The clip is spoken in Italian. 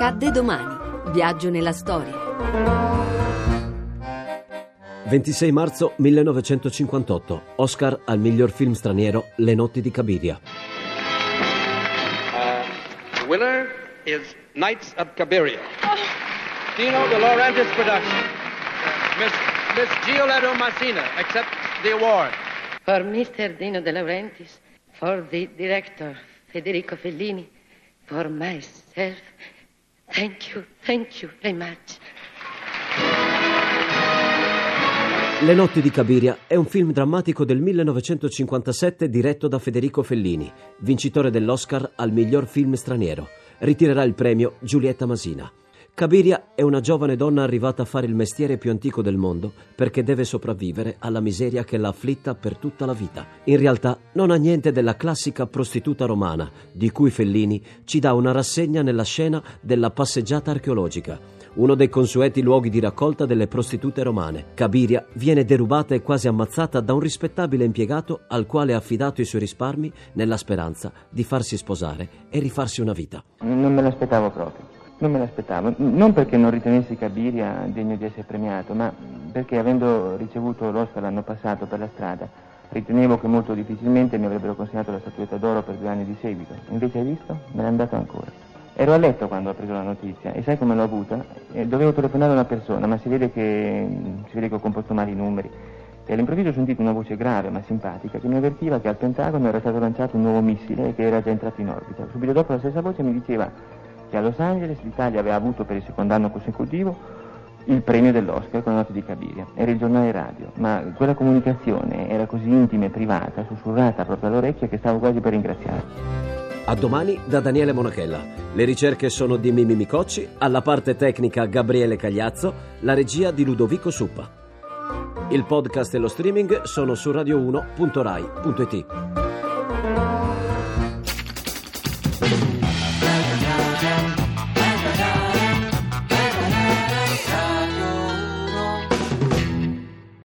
Accadde domani. Viaggio nella storia. 26 marzo 1958. Oscar al miglior film straniero Le notti di Cabiria. Uh, winner is Knights of Cabiria. Dino De Laurentiis production. Miss, Miss Gioletto Massina accepts the award. For Mr. Dino De Laurentiis, for the director Federico Fellini, for myself, thank you, thank you very much. Le notti di Cabiria è un film drammatico del 1957 diretto da Federico Fellini, vincitore dell'Oscar al miglior film straniero. Ritirerà il premio Giulietta Masina. Cabiria è una giovane donna arrivata a fare il mestiere più antico del mondo perché deve sopravvivere alla miseria che l'ha afflitta per tutta la vita. In realtà non ha niente della classica prostituta romana, di cui Fellini ci dà una rassegna nella scena della passeggiata archeologica, uno dei consueti luoghi di raccolta delle prostitute romane. Cabiria viene derubata e quasi ammazzata da un rispettabile impiegato al quale ha affidato i suoi risparmi nella speranza di farsi sposare e rifarsi una vita. Non me l'aspettavo proprio. Non me l'aspettavo, non perché non ritenessi Cabiria degno di essere premiato, ma perché avendo ricevuto l'Oscar l'anno passato per la strada, ritenevo che molto difficilmente mi avrebbero consegnato la statuetta d'oro per due anni di seguito. Invece hai visto? Me l'hanno dato ancora. Ero a letto quando ho preso la notizia e sai come l'ho avuta? Eh, dovevo telefonare a una persona, ma si vede, che, si vede che ho composto male i numeri. E all'improvviso ho sentito una voce grave ma simpatica che mi avvertiva che al Pentagono era stato lanciato un nuovo missile che era già entrato in orbita. Subito dopo la stessa voce mi diceva che a Los Angeles l'Italia aveva avuto per il secondo anno consecutivo il premio dell'Oscar con la notte di Cabiria. Era il giornale radio, ma quella comunicazione era così intima e privata, sussurrata proprio all'orecchio, che stavo quasi per ringraziarlo. A domani da Daniele Monachella. Le ricerche sono di Mimi Micocci, alla parte tecnica Gabriele Cagliazzo, la regia di Ludovico Suppa. Il podcast e lo streaming sono su radio1.rai.it.